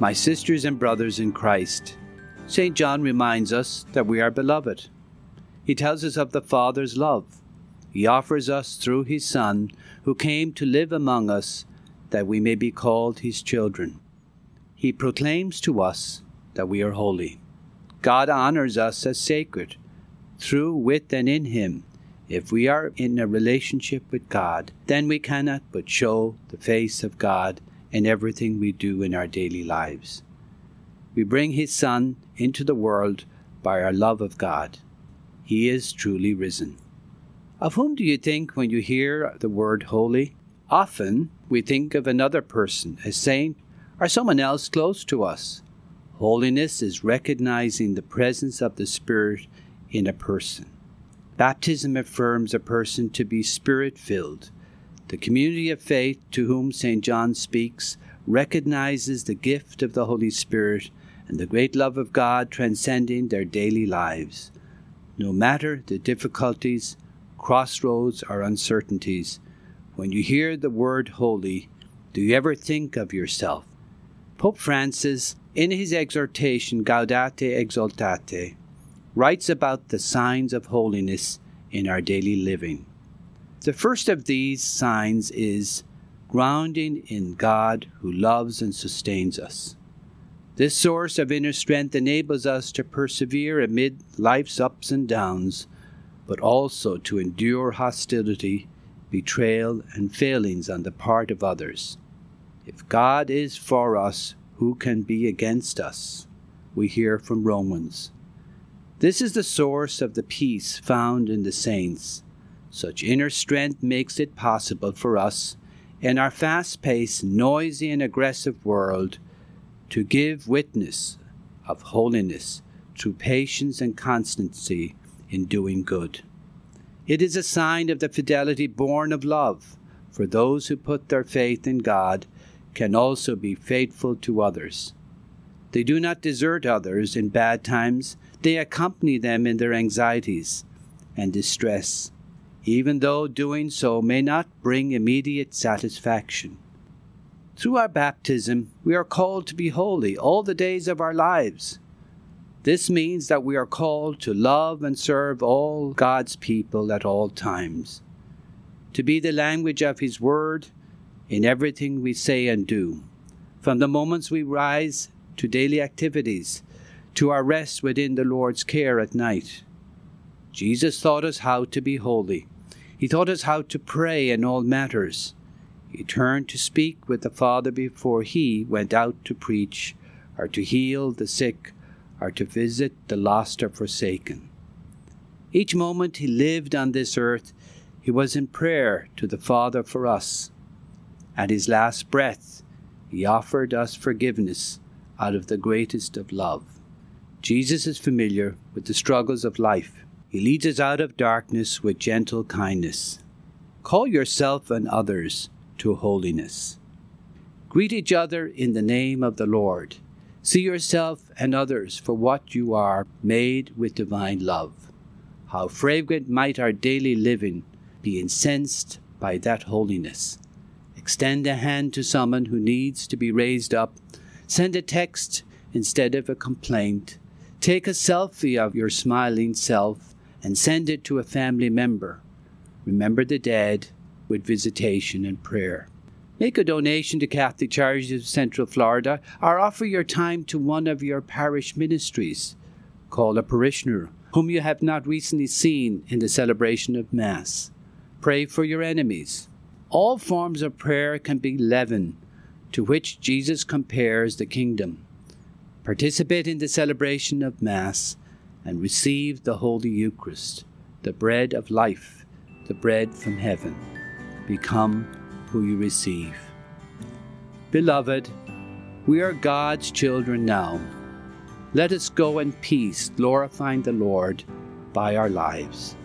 My sisters and brothers in Christ, St. John reminds us that we are beloved. He tells us of the Father's love. He offers us through His Son, who came to live among us, that we may be called His children. He proclaims to us that we are holy. God honors us as sacred, through, with, and in Him. If we are in a relationship with God, then we cannot but show the face of God in everything we do in our daily lives. We bring His Son into the world by our love of God. He is truly risen. Of whom do you think when you hear the word holy? Often we think of another person, a saint, or someone else close to us. Holiness is recognizing the presence of the Spirit in a person. Baptism affirms a person to be spirit filled. The community of faith to whom St. John speaks recognizes the gift of the Holy Spirit and the great love of God transcending their daily lives. No matter the difficulties, crossroads, or uncertainties, when you hear the word holy, do you ever think of yourself? Pope Francis, in his exhortation Gaudete Exsultate, writes about the signs of holiness in our daily living. The first of these signs is grounding in God who loves and sustains us. This source of inner strength enables us to persevere amid life's ups and downs, but also to endure hostility, betrayal, and failings on the part of others. If God is for us, who can be against us? We hear from Romans. This is the source of the peace found in the saints. Such inner strength makes it possible for us, in our fast paced, noisy, and aggressive world, to give witness of holiness through patience and constancy in doing good. It is a sign of the fidelity born of love, for those who put their faith in God can also be faithful to others. They do not desert others in bad times they accompany them in their anxieties and distress, even though doing so may not bring immediate satisfaction. Through our baptism, we are called to be holy all the days of our lives. This means that we are called to love and serve all God's people at all times, to be the language of His Word in everything we say and do, from the moments we rise to daily activities to our rest within the Lord's care at night. Jesus taught us how to be holy. He taught us how to pray in all matters. He turned to speak with the Father before he went out to preach, or to heal the sick, or to visit the lost or forsaken. Each moment he lived on this earth, he was in prayer to the Father for us. At his last breath, he offered us forgiveness out of the greatest of love. Jesus is familiar with the struggles of life. He leads us out of darkness with gentle kindness. Call yourself and others to holiness. Greet each other in the name of the Lord. See yourself and others for what you are, made with divine love. How fragrant might our daily living be incensed by that holiness. Extend a hand to someone who needs to be raised up. Send a text instead of a complaint Take a selfie of your smiling self and send it to a family member. Remember the dead with visitation and prayer. Make a donation to Catholic Charities of Central Florida or offer your time to one of your parish ministries. Call a parishioner whom you have not recently seen in the celebration of Mass. Pray for your enemies. All forms of prayer can be leaven to which Jesus compares the kingdom participate in the celebration of Mass, and receive the Holy Eucharist, the bread of life, the bread from heaven. Become who you receive. Beloved, we are God's children now. Let us go in peace, glorifying the Lord by our lives.